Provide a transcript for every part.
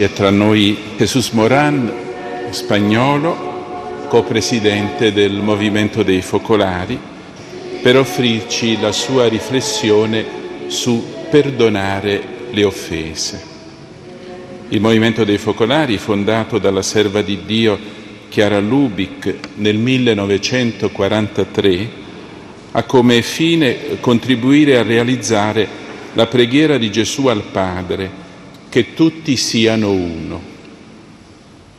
È tra noi Jesus Moran, spagnolo, copresidente del Movimento dei Focolari, per offrirci la sua riflessione su perdonare le offese. Il Movimento dei Focolari, fondato dalla serva di Dio Chiara Lubic nel 1943, ha come fine contribuire a realizzare la preghiera di Gesù al Padre, che tutti siano uno.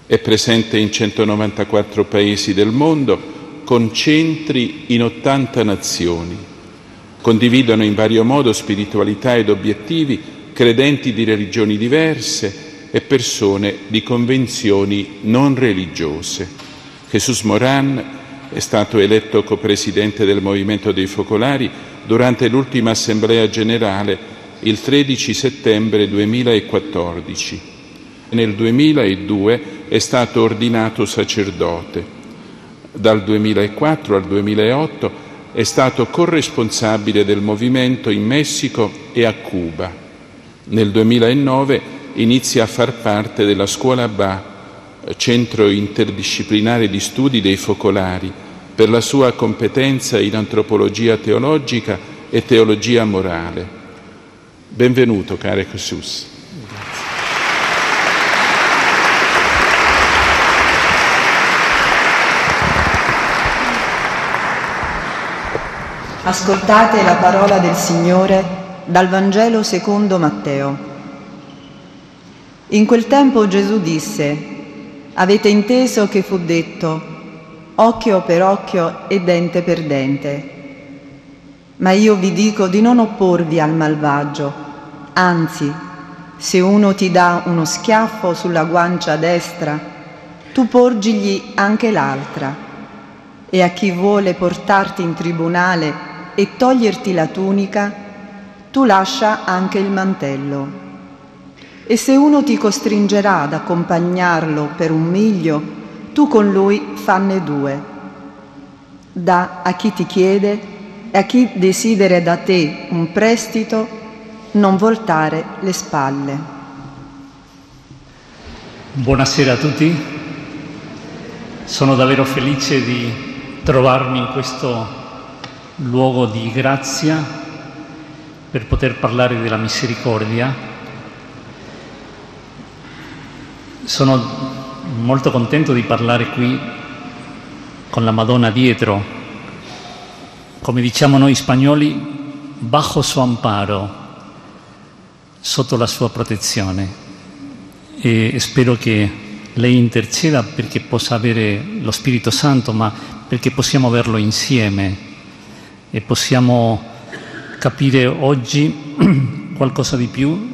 È presente in 194 paesi del mondo, con centri in 80 nazioni. Condividono in vario modo spiritualità ed obiettivi credenti di religioni diverse e persone di convenzioni non religiose. Jesus Moran è stato eletto copresidente del Movimento dei Focolari durante l'ultima Assemblea Generale il 13 settembre 2014. Nel 2002 è stato ordinato sacerdote. Dal 2004 al 2008 è stato corresponsabile del movimento in Messico e a Cuba. Nel 2009 inizia a far parte della scuola BA, centro interdisciplinare di studi dei focolari, per la sua competenza in antropologia teologica e teologia morale. Benvenuto, care Jesus. Ascoltate la parola del Signore dal Vangelo secondo Matteo. In quel tempo Gesù disse, avete inteso che fu detto, occhio per occhio e dente per dente. Ma io vi dico di non opporvi al malvagio, anzi, se uno ti dà uno schiaffo sulla guancia destra, tu porgigli anche l'altra. E a chi vuole portarti in tribunale e toglierti la tunica, tu lascia anche il mantello. E se uno ti costringerà ad accompagnarlo per un miglio, tu con lui fanne due. Da a chi ti chiede a chi desidera da te un prestito non voltare le spalle. Buonasera a tutti, sono davvero felice di trovarmi in questo luogo di grazia per poter parlare della misericordia. Sono molto contento di parlare qui con la Madonna dietro come diciamo noi spagnoli, bajo suo amparo, sotto la sua protezione. E spero che lei interceda perché possa avere lo Spirito Santo, ma perché possiamo averlo insieme e possiamo capire oggi qualcosa di più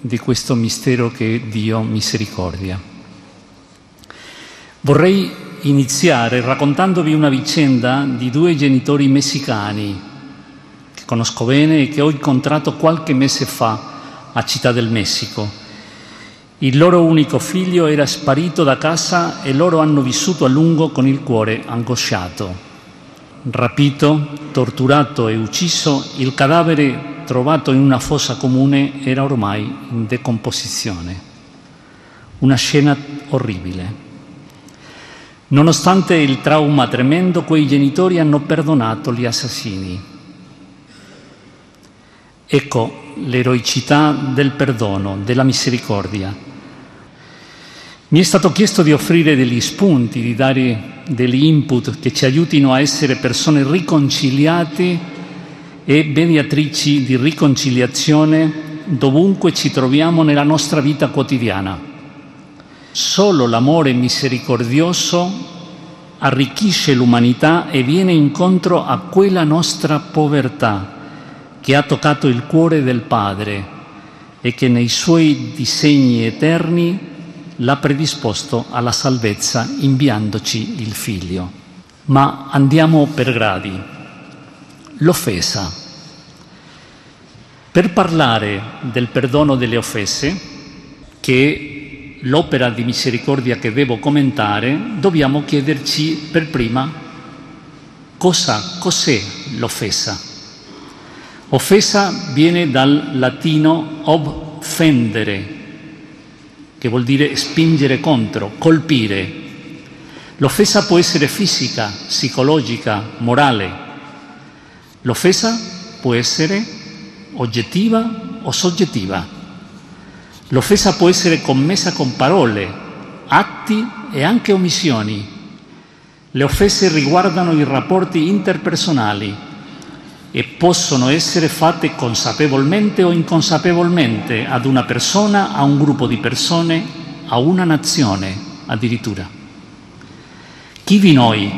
di questo mistero che è Dio misericordia. Vorrei iniziare raccontandovi una vicenda di due genitori messicani che conosco bene e che ho incontrato qualche mese fa a Città del Messico. Il loro unico figlio era sparito da casa e loro hanno vissuto a lungo con il cuore angosciato. Rapito, torturato e ucciso, il cadavere trovato in una fossa comune era ormai in decomposizione. Una scena orribile. Nonostante il trauma tremendo, quei genitori hanno perdonato gli assassini. Ecco l'eroicità del perdono, della misericordia. Mi è stato chiesto di offrire degli spunti, di dare degli input che ci aiutino a essere persone riconciliate e mediatrici di riconciliazione dovunque ci troviamo nella nostra vita quotidiana. Solo l'amore misericordioso arricchisce l'umanità e viene incontro a quella nostra povertà che ha toccato il cuore del Padre e che nei suoi disegni eterni l'ha predisposto alla salvezza inviandoci il Figlio. Ma andiamo per gradi. L'offesa. Per parlare del perdono delle offese, che l'opera di misericordia che devo commentare, dobbiamo chiederci per prima cosa, cos'è l'offesa. Offesa viene dal latino ob fendere, che vuol dire spingere contro, colpire. L'offesa può essere fisica, psicologica, morale. L'offesa può essere oggettiva o soggettiva. L'offesa può essere commessa con parole, atti e anche omissioni. Le offese riguardano i rapporti interpersonali e possono essere fatte consapevolmente o inconsapevolmente ad una persona, a un gruppo di persone, a una nazione addirittura. Chi di noi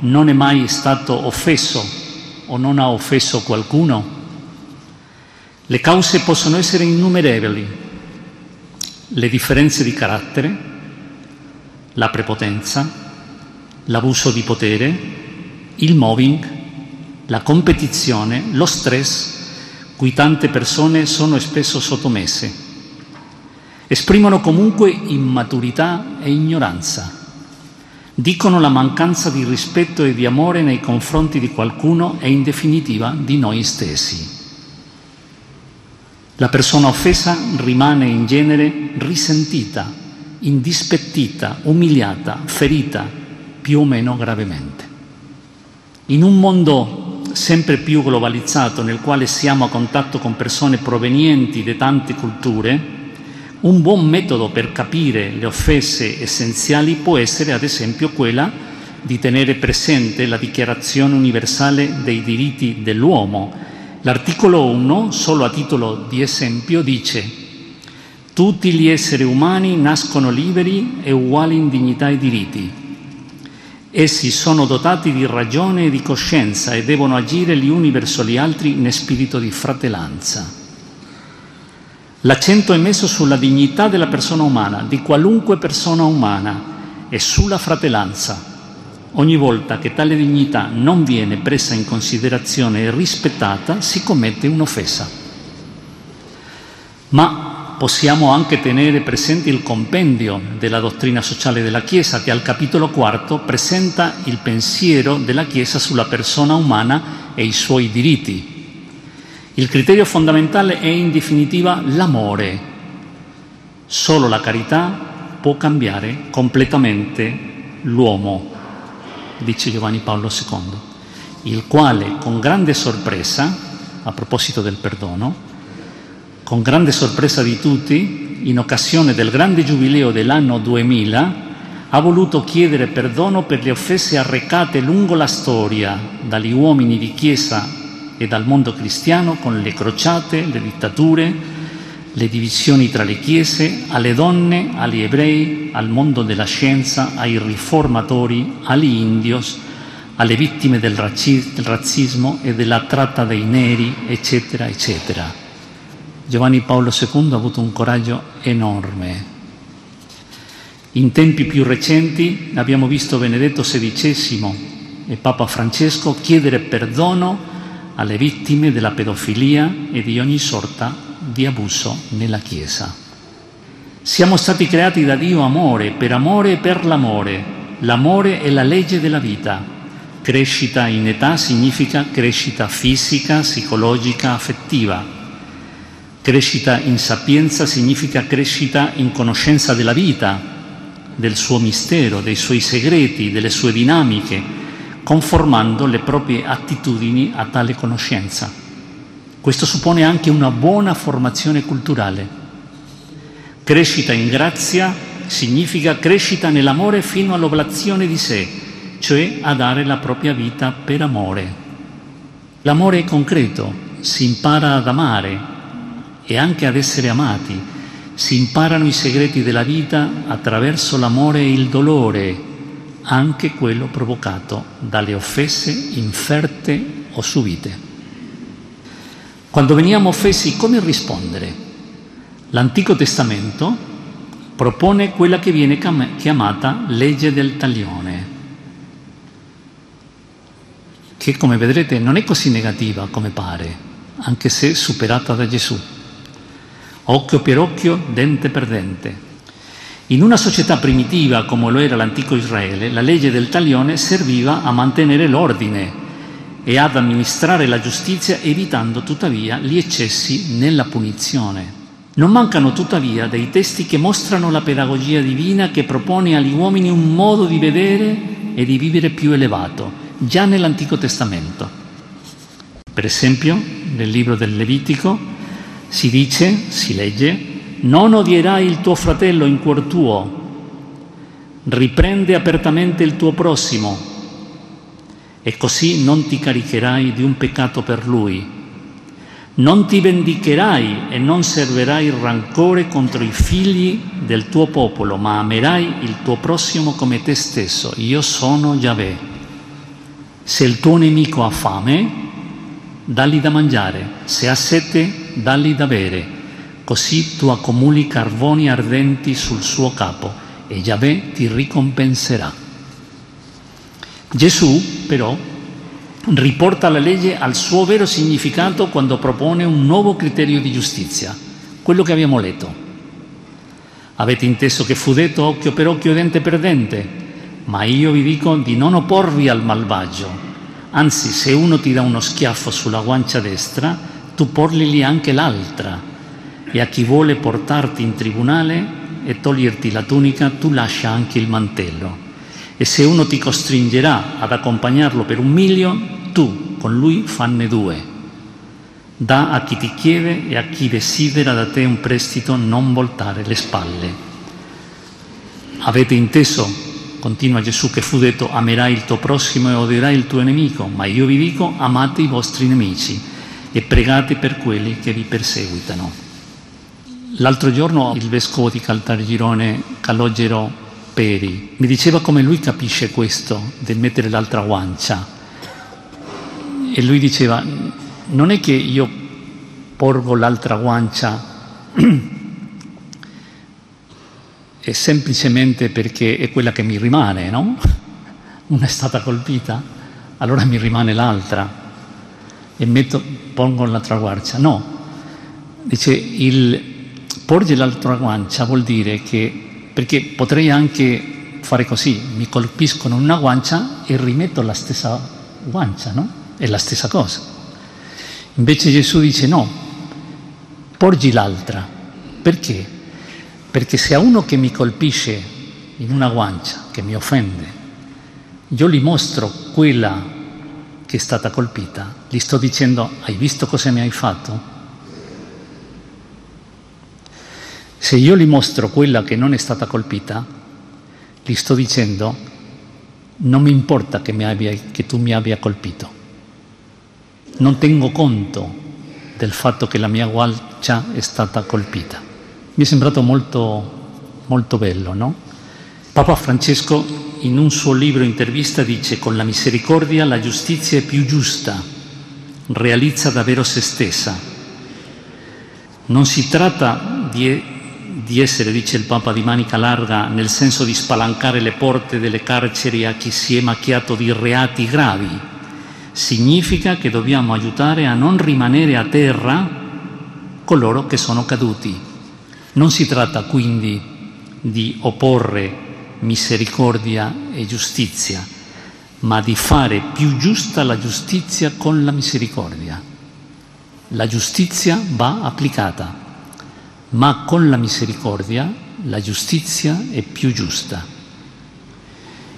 non è mai stato offeso o non ha offeso qualcuno? Le cause possono essere innumerevoli. Le differenze di carattere, la prepotenza, l'abuso di potere, il mobbing, la competizione, lo stress cui tante persone sono spesso sottomesse. Esprimono comunque immaturità e ignoranza. Dicono la mancanza di rispetto e di amore nei confronti di qualcuno e in definitiva di noi stessi. La persona offesa rimane in genere risentita, indispettita, umiliata, ferita, più o meno gravemente. In un mondo sempre più globalizzato nel quale siamo a contatto con persone provenienti da tante culture, un buon metodo per capire le offese essenziali può essere ad esempio quella di tenere presente la Dichiarazione universale dei diritti dell'uomo. L'articolo 1, solo a titolo di esempio, dice tutti gli esseri umani nascono liberi e uguali in dignità e diritti. Essi sono dotati di ragione e di coscienza e devono agire gli uni verso gli altri in spirito di fratellanza. L'accento è messo sulla dignità della persona umana, di qualunque persona umana, e sulla fratellanza. Ogni volta che tale dignità non viene presa in considerazione e rispettata, si commette un'offesa. Ma possiamo anche tenere presente il compendio della dottrina sociale della Chiesa che al capitolo quarto presenta il pensiero della Chiesa sulla persona umana e i suoi diritti. Il criterio fondamentale è in definitiva l'amore. Solo la carità può cambiare completamente l'uomo, dice Giovanni Paolo II, il quale con grande sorpresa, a proposito del perdono, con grande sorpresa di tutti, in occasione del grande giubileo dell'anno 2000, ha voluto chiedere perdono per le offese arrecate lungo la storia dagli uomini di Chiesa e dal mondo cristiano con le crociate, le dittature, le divisioni tra le chiese, alle donne, agli ebrei, al mondo della scienza, ai riformatori, agli indios, alle vittime del razzismo e della tratta dei neri, eccetera, eccetera. Giovanni Paolo II ha avuto un coraggio enorme. In tempi più recenti abbiamo visto Benedetto XVI e Papa Francesco chiedere perdono alle vittime della pedofilia e di ogni sorta di abuso nella Chiesa. Siamo stati creati da Dio amore, per amore e per l'amore. L'amore è la legge della vita. Crescita in età significa crescita fisica, psicologica, affettiva. Crescita in sapienza significa crescita in conoscenza della vita, del suo mistero, dei suoi segreti, delle sue dinamiche, conformando le proprie attitudini a tale conoscenza. Questo suppone anche una buona formazione culturale. Crescita in grazia significa crescita nell'amore fino all'oblazione di sé, cioè a dare la propria vita per amore. L'amore è concreto, si impara ad amare, e anche ad essere amati. Si imparano i segreti della vita attraverso l'amore e il dolore, anche quello provocato dalle offese inferte o subite. Quando veniamo offesi, come rispondere? L'Antico Testamento propone quella che viene chiamata legge del taglione, che come vedrete non è così negativa come pare, anche se superata da Gesù occhio per occhio, dente per dente. In una società primitiva come lo era l'antico Israele, la legge del taglione serviva a mantenere l'ordine e ad amministrare la giustizia evitando tuttavia gli eccessi nella punizione. Non mancano tuttavia dei testi che mostrano la pedagogia divina che propone agli uomini un modo di vedere e di vivere più elevato, già nell'Antico Testamento. Per esempio, nel libro del Levitico si dice, si legge, non odierai il tuo fratello in cuor tuo, riprende apertamente il tuo prossimo e così non ti caricherai di un peccato per lui. Non ti vendicherai e non serverai rancore contro i figli del tuo popolo, ma amerai il tuo prossimo come te stesso. Io sono Yahweh. Se il tuo nemico ha fame, dalli da mangiare, se ha sete, dalli da bere, così tu accumuli carboni ardenti sul suo capo e Yahweh ti ricompenserà. Gesù però riporta la legge al suo vero significato quando propone un nuovo criterio di giustizia, quello che abbiamo letto. Avete inteso che fu detto occhio per occhio, dente per dente, ma io vi dico di non opporvi al malvagio. Anzi, se uno ti dà uno schiaffo sulla guancia destra, tu porgli anche l'altra. E a chi vuole portarti in tribunale e toglierti la tunica, tu lascia anche il mantello. E se uno ti costringerà ad accompagnarlo per un miglio, tu con lui fanne due. Da a chi ti chiede e a chi desidera da te un prestito non voltare le spalle. Avete inteso, continua Gesù, che fu detto amerai il tuo prossimo e odierai il tuo nemico, ma io vi dico amate i vostri nemici e pregate per quelli che vi perseguitano. L'altro giorno il vescovo di Caltagirone, Calogero Peri, mi diceva come lui capisce questo del mettere l'altra guancia. E lui diceva, non è che io porgo l'altra guancia è semplicemente perché è quella che mi rimane, no? Una è stata colpita, allora mi rimane l'altra e metto, pongo l'altra guancia. No, dice il porgere l'altra guancia vuol dire che perché potrei anche fare così, mi colpiscono una guancia e rimetto la stessa guancia, no? È la stessa cosa. Invece Gesù dice no, porgi l'altra. Perché? Perché se a uno che mi colpisce in una guancia, che mi offende, io gli mostro quella che è stata colpita, gli sto dicendo hai visto cosa mi hai fatto? Se io gli mostro quella che non è stata colpita, gli sto dicendo non mi importa che, mi abbia, che tu mi abbia colpito. Non tengo conto del fatto che la mia guancia è stata colpita. Mi è sembrato molto, molto bello, no? Papa Francesco in un suo libro intervista dice con la misericordia la giustizia è più giusta, realizza davvero se stessa. Non si tratta di di essere, dice il Papa, di manica larga nel senso di spalancare le porte delle carceri a chi si è macchiato di reati gravi. Significa che dobbiamo aiutare a non rimanere a terra coloro che sono caduti. Non si tratta quindi di opporre misericordia e giustizia, ma di fare più giusta la giustizia con la misericordia. La giustizia va applicata ma con la misericordia la giustizia è più giusta.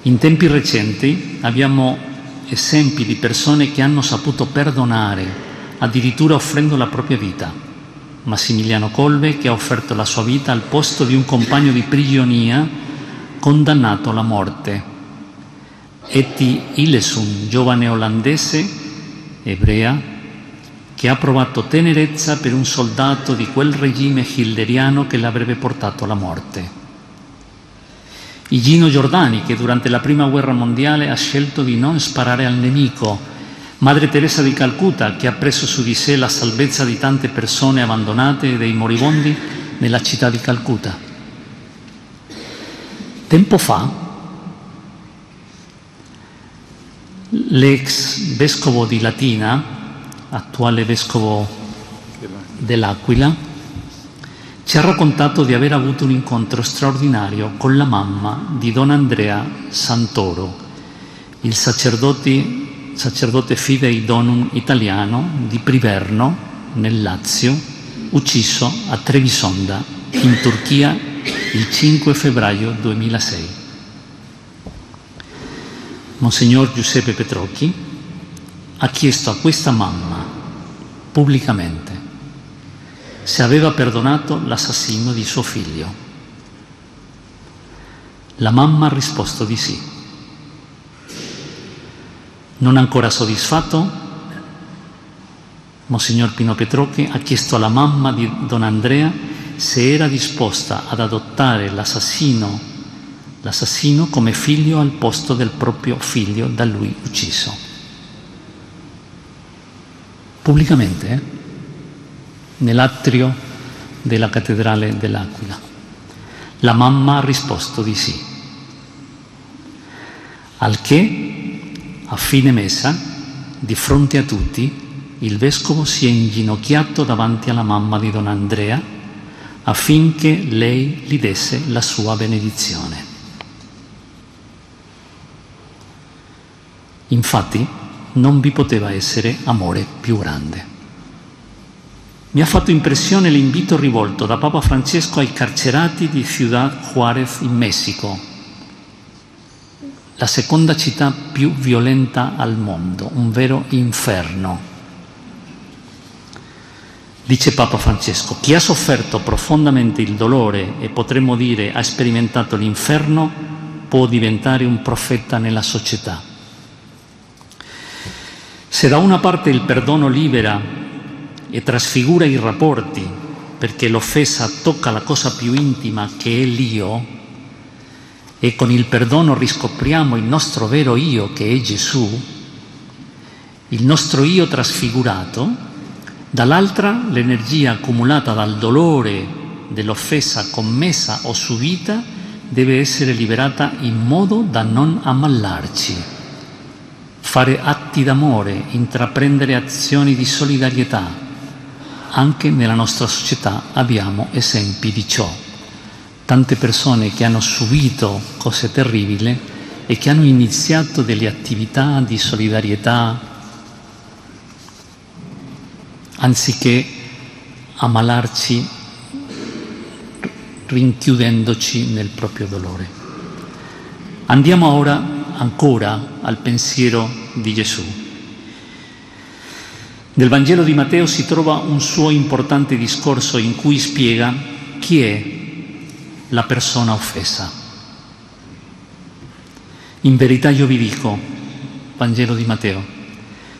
In tempi recenti abbiamo esempi di persone che hanno saputo perdonare, addirittura offrendo la propria vita. Massimiliano Colbe che ha offerto la sua vita al posto di un compagno di prigionia condannato alla morte. Eti Ilesun, giovane olandese, ebrea, che ha provato tenerezza per un soldato di quel regime hilderiano che l'avrebbe portato alla morte. Igino Giordani, che durante la prima guerra mondiale ha scelto di non sparare al nemico. Madre Teresa di Calcutta, che ha preso su di sé la salvezza di tante persone abbandonate e dei moribondi nella città di Calcutta. Tempo fa, l'ex vescovo di Latina, attuale vescovo dell'Aquila, ci ha raccontato di aver avuto un incontro straordinario con la mamma di Don Andrea Santoro, il sacerdote, sacerdote fidei donum italiano di Priverno, nel Lazio, ucciso a Trevisonda, in Turchia, il 5 febbraio 2006. Monsignor Giuseppe Petrocchi ha chiesto a questa mamma pubblicamente se aveva perdonato l'assassino di suo figlio. La mamma ha risposto di sì. Non ancora soddisfatto, Monsignor Pino Petrocchi ha chiesto alla mamma di Don Andrea se era disposta ad adottare l'assassino, l'assassino come figlio al posto del proprio figlio da lui ucciso. Pubblicamente, eh? nell'atrio della cattedrale dell'Aquila. La mamma ha risposto di sì. Al che, a fine messa, di fronte a tutti, il vescovo si è inginocchiato davanti alla mamma di Don Andrea affinché lei gli desse la sua benedizione. Infatti non vi poteva essere amore più grande. Mi ha fatto impressione l'invito rivolto da Papa Francesco ai carcerati di Ciudad Juárez in Messico, la seconda città più violenta al mondo, un vero inferno. Dice Papa Francesco, chi ha sofferto profondamente il dolore e potremmo dire ha sperimentato l'inferno può diventare un profeta nella società. Se da una parte il perdono libera e trasfigura i rapporti, perché l'offesa tocca la cosa più intima che è l'io, e con il perdono riscopriamo il nostro vero io che è Gesù, il nostro io trasfigurato, dall'altra l'energia accumulata dal dolore dell'offesa commessa o subita deve essere liberata in modo da non ammalarci, fare atti d'amore, intraprendere azioni di solidarietà. Anche nella nostra società abbiamo esempi di ciò. Tante persone che hanno subito cose terribili e che hanno iniziato delle attività di solidarietà, anziché ammalarci rinchiudendoci nel proprio dolore. Andiamo ora ancora al pensiero di Gesù. Nel Vangelo di Matteo si trova un suo importante discorso in cui spiega chi è la persona offesa. In verità io vi dico, Vangelo di Matteo,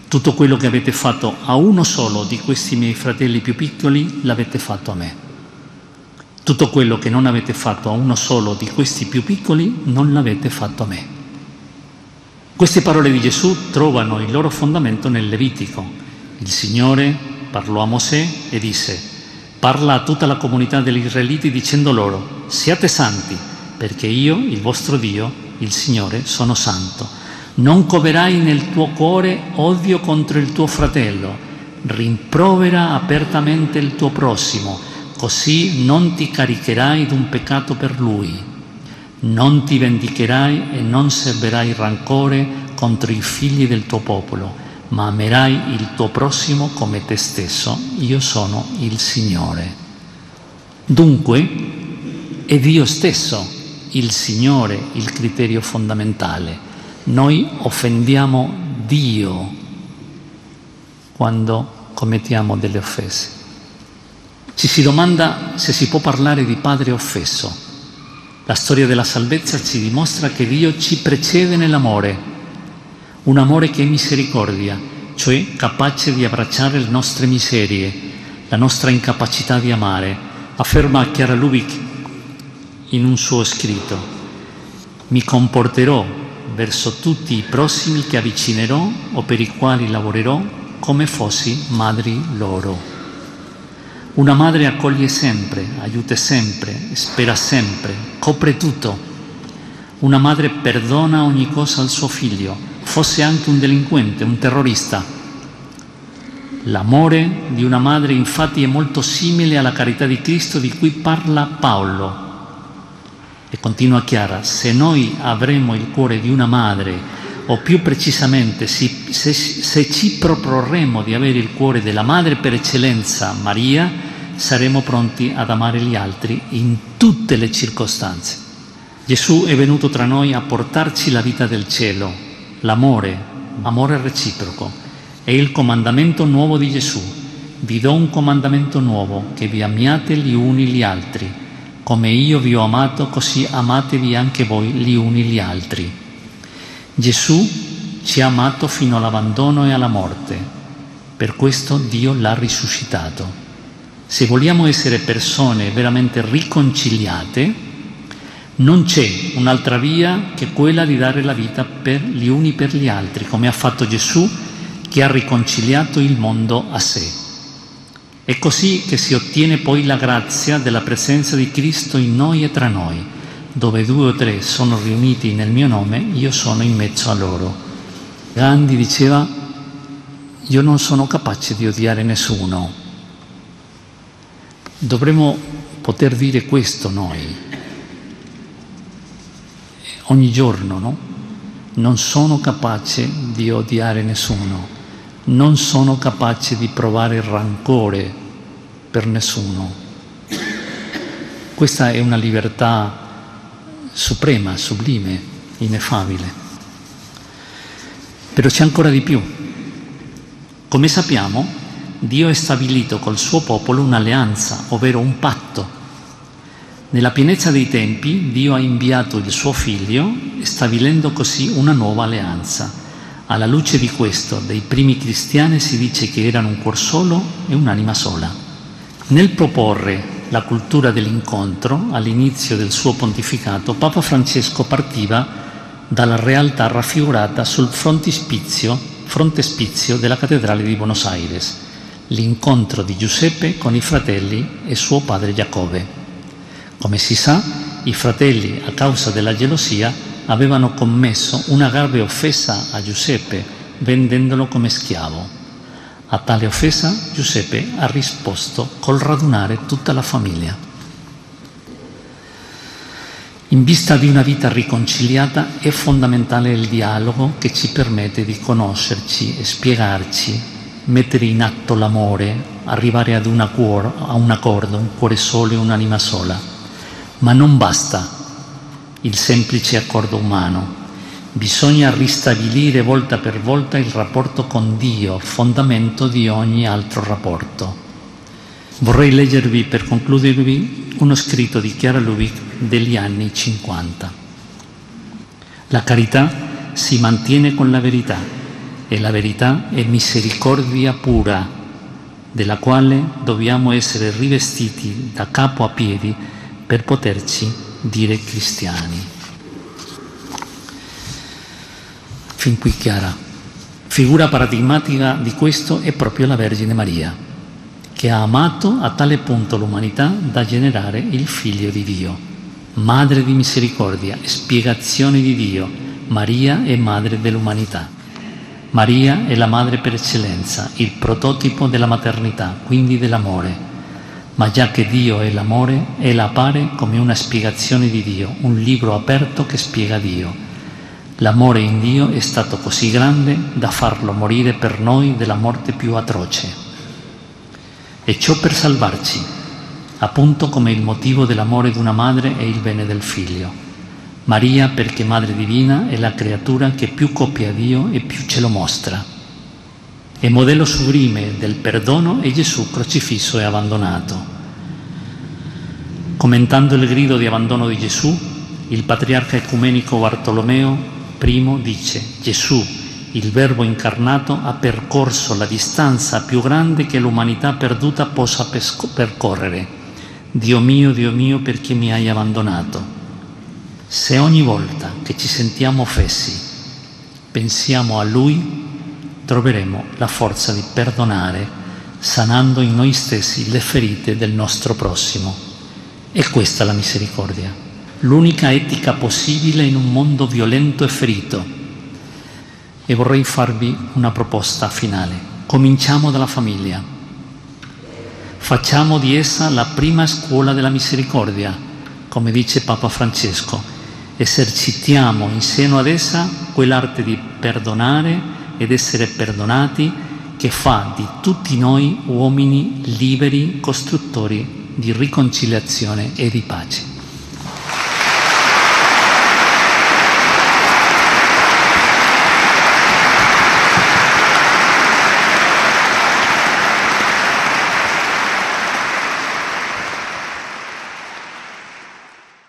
tutto quello che avete fatto a uno solo di questi miei fratelli più piccoli l'avete fatto a me. Tutto quello che non avete fatto a uno solo di questi più piccoli non l'avete fatto a me. Queste parole di Gesù trovano il loro fondamento nel Levitico. Il Signore parlò a Mosè e disse, parla a tutta la comunità degli israeliti dicendo loro, siate santi, perché io, il vostro Dio, il Signore, sono santo. Non coverai nel tuo cuore odio contro il tuo fratello, rimprovera apertamente il tuo prossimo, così non ti caricherai d'un peccato per lui. Non ti vendicherai e non serberai rancore contro i figli del tuo popolo, ma amerai il tuo prossimo come te stesso. Io sono il Signore. Dunque è Dio stesso il Signore il criterio fondamentale noi offendiamo Dio quando commettiamo delle offese. Ci si domanda se si può parlare di padre offeso. La storia della salvezza ci dimostra che Dio ci precede nell'amore, un amore che è misericordia, cioè capace di abbracciare le nostre miserie, la nostra incapacità di amare. Afferma Chiara Lubick in un suo scritto, mi comporterò verso tutti i prossimi che avvicinerò o per i quali lavorerò come fossi madri loro. Una madre accoglie sempre, aiuta sempre, spera sempre, copre tutto. Una madre perdona ogni cosa al suo figlio, fosse anche un delinquente, un terrorista. L'amore di una madre infatti è molto simile alla carità di Cristo di cui parla Paolo e continua Chiara, se noi avremo il cuore di una madre, o più precisamente se, se, se ci proporremo di avere il cuore della madre per eccellenza, Maria, saremo pronti ad amare gli altri in tutte le circostanze. Gesù è venuto tra noi a portarci la vita del cielo, l'amore, amore reciproco. È il comandamento nuovo di Gesù. Vi do un comandamento nuovo, che vi amiate gli uni gli altri. Come io vi ho amato, così amatevi anche voi gli uni gli altri. Gesù ci ha amato fino all'abbandono e alla morte. Per questo Dio l'ha risuscitato. Se vogliamo essere persone veramente riconciliate, non c'è un'altra via che quella di dare la vita per gli uni per gli altri, come ha fatto Gesù che ha riconciliato il mondo a sé. È così che si ottiene poi la grazia della presenza di Cristo in noi e tra noi. Dove due o tre sono riuniti nel mio nome, io sono in mezzo a loro. Gandhi diceva, io non sono capace di odiare nessuno. Dovremmo poter dire questo noi, ogni giorno, no? Non sono capace di odiare nessuno, non sono capace di provare rancore per nessuno. Questa è una libertà suprema, sublime, ineffabile. Però c'è ancora di più. Come sappiamo, Dio ha stabilito col suo popolo un'alleanza, ovvero un patto nella pienezza dei tempi Dio ha inviato il suo figlio, stabilendo così una nuova alleanza. Alla luce di questo, dei primi cristiani si dice che erano un cuor solo e un'anima sola. Nel proporre la cultura dell'incontro all'inizio del suo pontificato, Papa Francesco partiva dalla realtà raffigurata sul frontespizio, frontespizio della cattedrale di Buenos Aires, l'incontro di Giuseppe con i fratelli e suo padre Giacobbe. Come si sa, i fratelli, a causa della gelosia, avevano commesso una grave offesa a Giuseppe, vendendolo come schiavo. A tale offesa Giuseppe ha risposto col radunare tutta la famiglia. In vista di una vita riconciliata è fondamentale il dialogo che ci permette di conoscerci e spiegarci, mettere in atto l'amore, arrivare ad una cuore, a un accordo, un cuore solo e un'anima sola. Ma non basta il semplice accordo umano, bisogna ristabilire volta per volta il rapporto con Dio, fondamento di ogni altro rapporto. Vorrei leggervi per concludervi uno scritto di Chiara Lubick degli anni 50. La carità si mantiene con la verità e la verità è misericordia pura, della quale dobbiamo essere rivestiti da capo a piedi per poterci dire cristiani. Fin qui chiara. Figura paradigmatica di questo è proprio la Vergine Maria, che ha amato a tale punto l'umanità da generare il Figlio di Dio. Madre di misericordia, spiegazione di Dio, Maria è madre dell'umanità. Maria è la madre per eccellenza, il prototipo della maternità, quindi dell'amore ma già che Dio è l'amore, ella appare come una spiegazione di Dio, un libro aperto che spiega Dio. L'amore in Dio è stato così grande da farlo morire per noi della morte più atroce. E ciò per salvarci, appunto come il motivo dell'amore di una madre è il bene del figlio. Maria, perché Madre Divina, è la creatura che più copia Dio e più ce lo mostra e modello sublime del perdono è Gesù crocifisso e abbandonato. Commentando il grido di abbandono di Gesù, il patriarca ecumenico Bartolomeo I dice Gesù, il Verbo incarnato, ha percorso la distanza più grande che l'umanità perduta possa percorrere. Dio mio, Dio mio, perché mi hai abbandonato? Se ogni volta che ci sentiamo offesi pensiamo a Lui, troveremo la forza di perdonare, sanando in noi stessi le ferite del nostro prossimo. E questa è la misericordia, l'unica etica possibile in un mondo violento e ferito. E vorrei farvi una proposta finale. Cominciamo dalla famiglia. Facciamo di essa la prima scuola della misericordia, come dice Papa Francesco. Esercitiamo in seno ad essa quell'arte di perdonare ed essere perdonati che fa di tutti noi uomini liberi costruttori di riconciliazione e di pace.